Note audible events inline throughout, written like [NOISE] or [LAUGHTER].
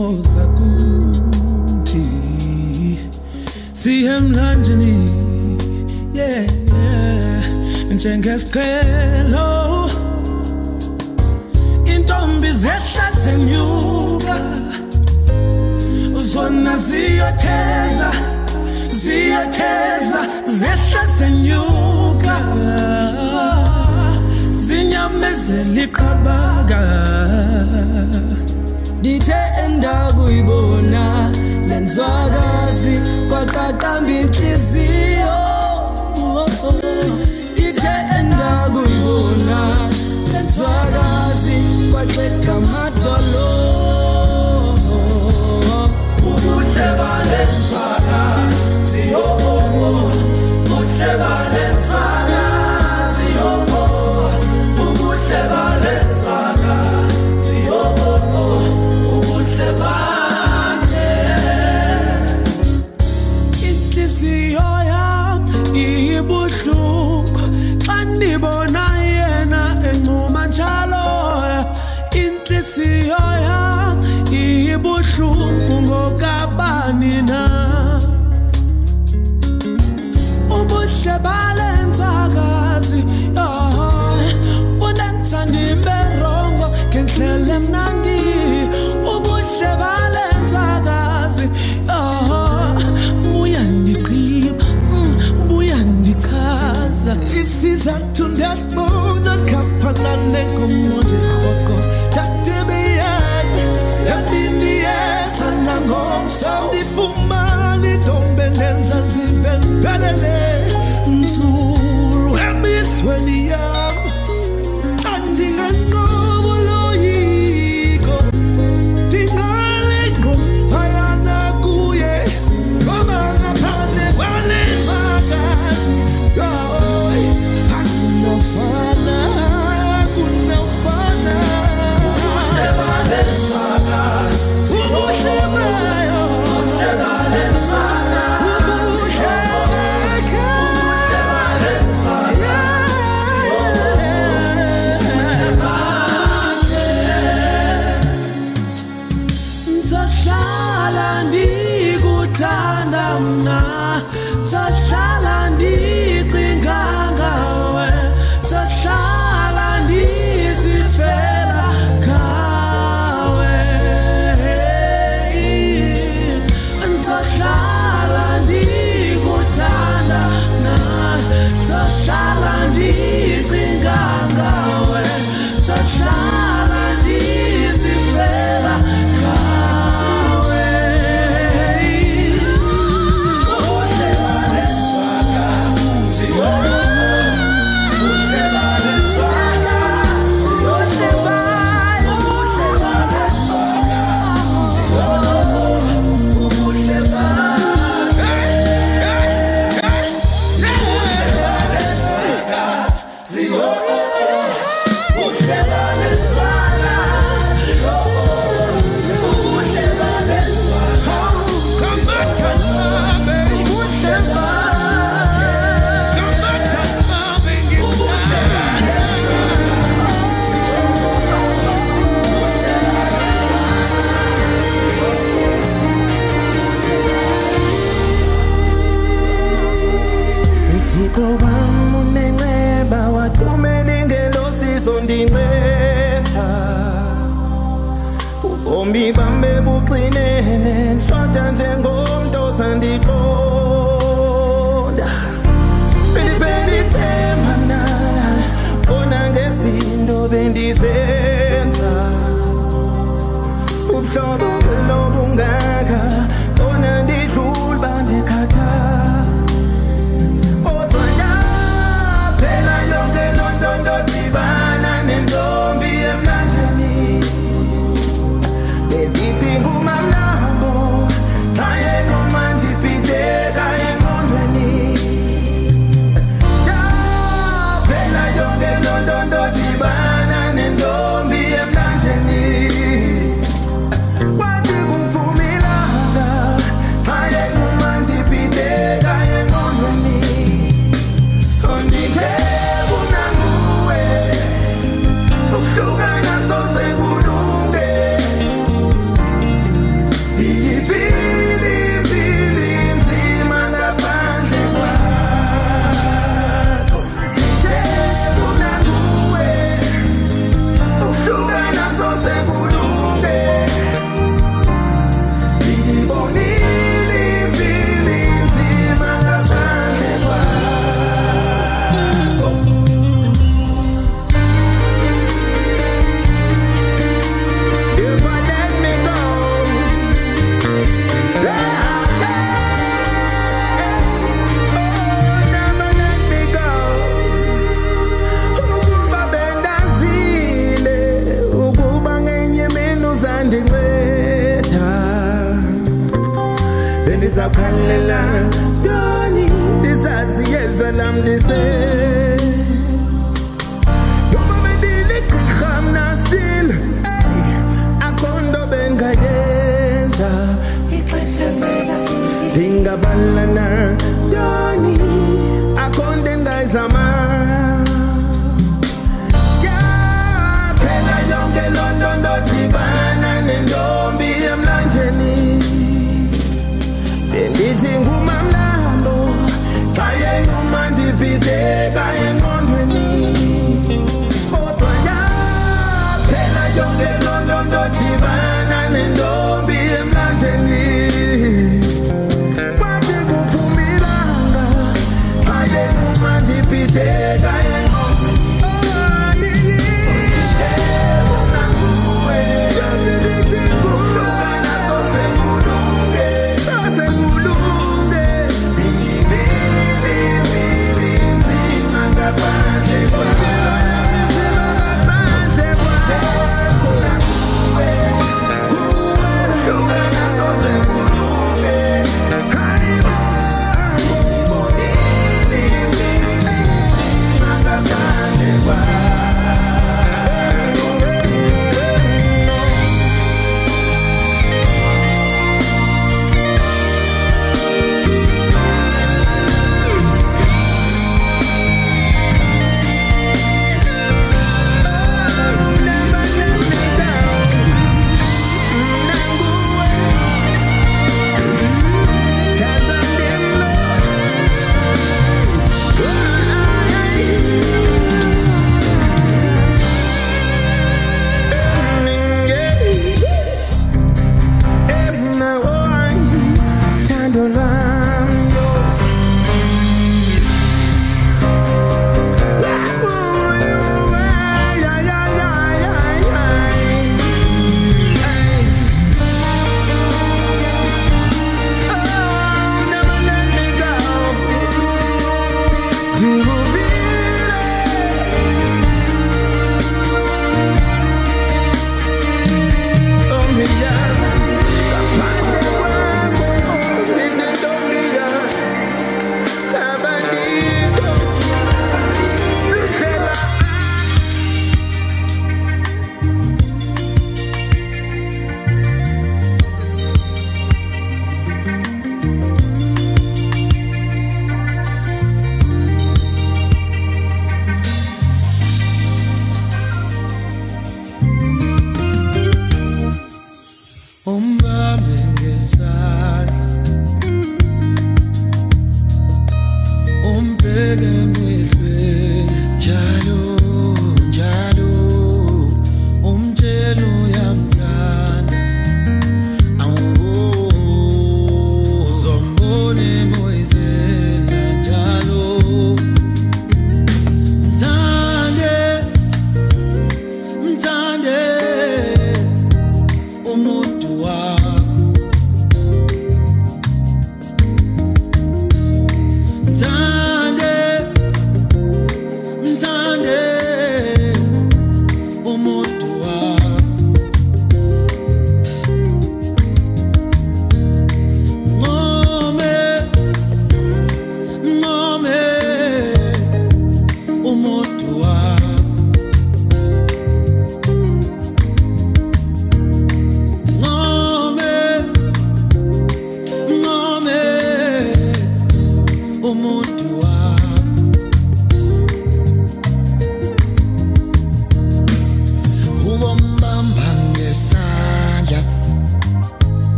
ngithokoza kuthi siyemlandini yeah njengesiqhelo. Intombi zehla zenyuka zona ziyotheza ziyotheza zehla zenyuka. Zinyamezela iqabaka dithe ngisanda kuyibona le nzwakazi kwaqaqamba inhliziyo. Ithe enda kuyibona le nzwakazi kwaxega amadolo. Ubuhle bale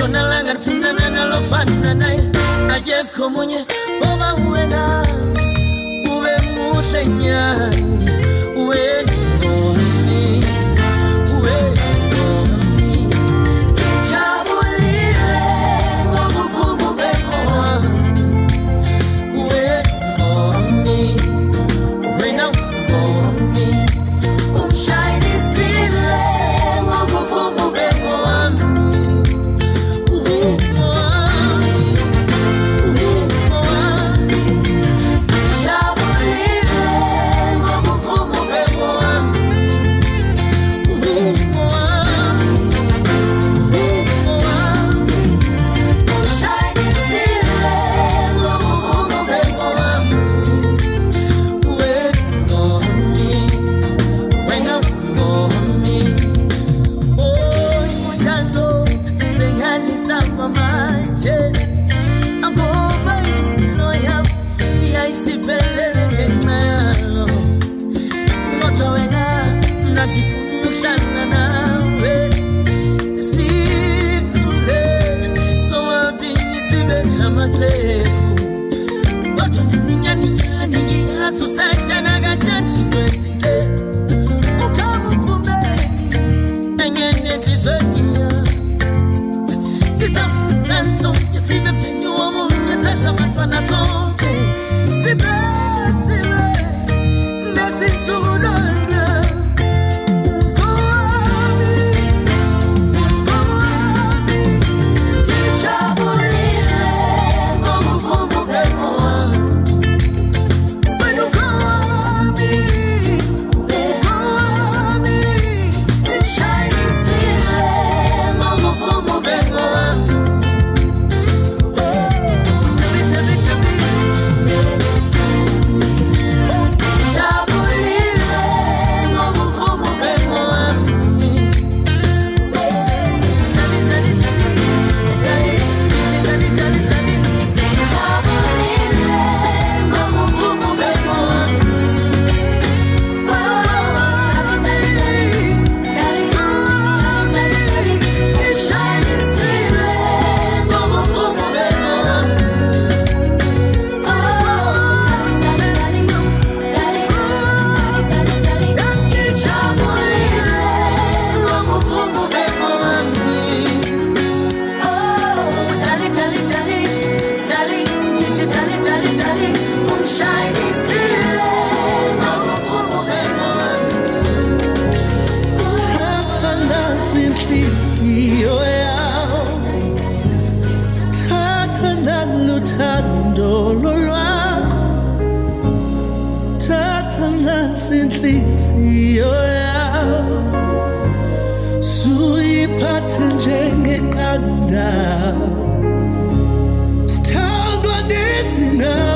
Suena ndithi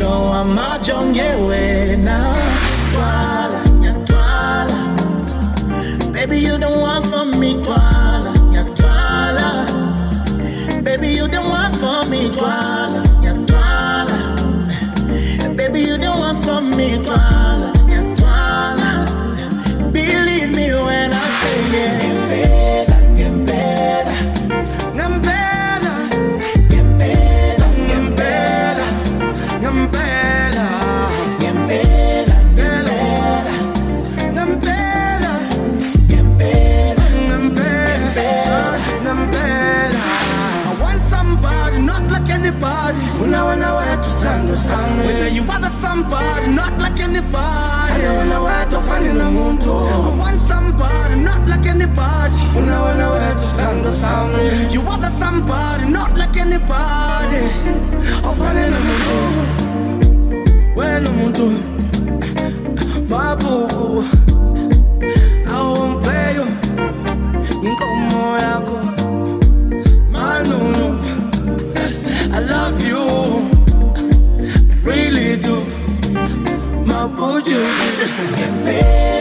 show, I'm mahjong, yeah, you want somebody not like anybody. Fani na I want somebody not like anybody. Sana You want somebody not like anybody. Ofane na muntu wena muntu mabubu I love you do. [LAUGHS]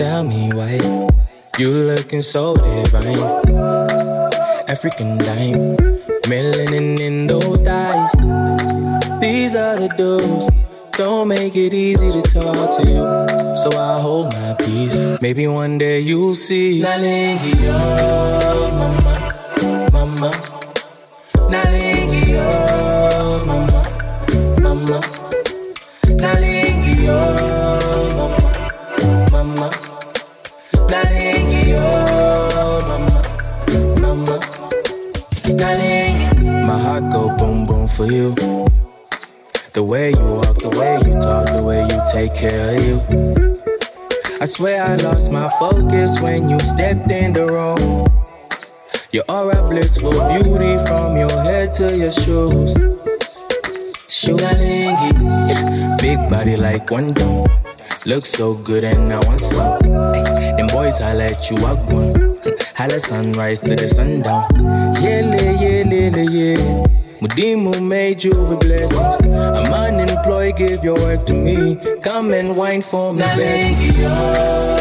Tell me why you looking so divine. African dime, melanin in those eyes. These are the dudes. Don't make it easy to talk to you. So I hold my peace. Maybe one day you'll see. Nalingi, oh, mama, mama. For you. The way you walk, the way you talk, the way you take care of you. I swear I lost my focus when you stepped in the room. Your a blissful beauty from your head to your shoes. Shunalingi, yeah. big body like one dome. Look so good and now I some. Them boys I let you walk one. Holla sunrise to the sundown. Yeah, yeah, yeah, yeah. Mudimu made you with blessings. I'm unemployed, give your work to me. Come and wine for me, Nalingi,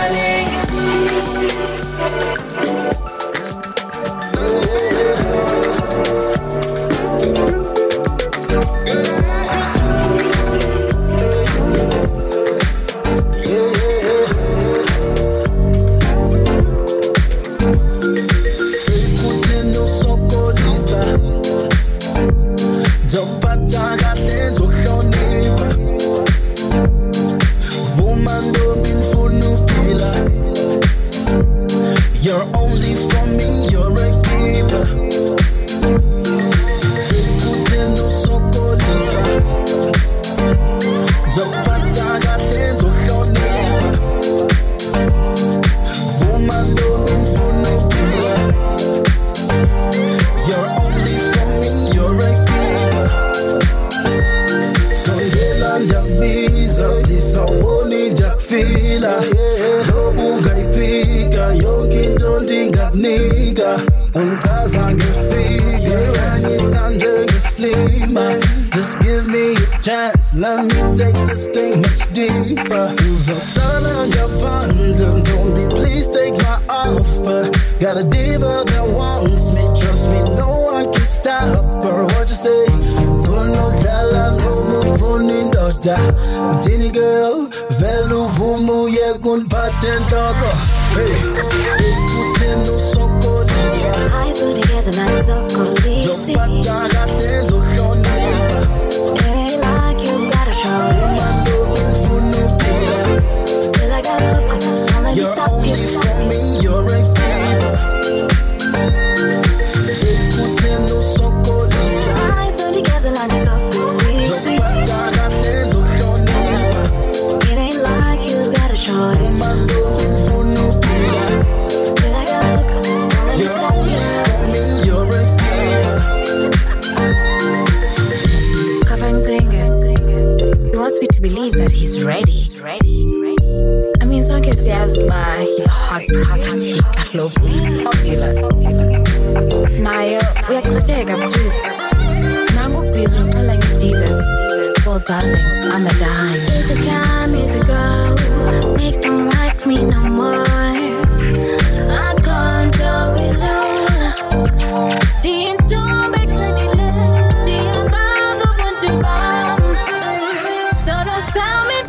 Family stop her what you say? Unodlala noma ufuna indoda uthini girl vele uvuma uye kundiphathe entloko hey. Ekutheni usokolisa Ayizudikeza nayizokolisi zophatha kahle nzokuhlonipha It ain't like you got a choice mandobi ngifuna uphila Feel like I let you You're only for me, you're a keeper. That he's ready. I mean sonke siyazi uba he's hot pragmatic kaloku he's popular naye uyaqhetheka mtris nangu ukubhizi undixela ngee-divas well darling i'm a dime. Easy come, easy go Make them like me no more So me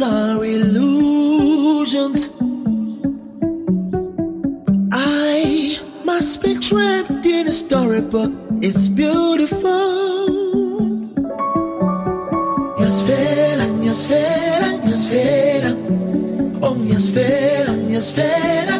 Are illusions. I must be trapped in a storybook. It's beautiful. Yes, svela, yes svela, yes svela. Oh, yes svela, yes svela.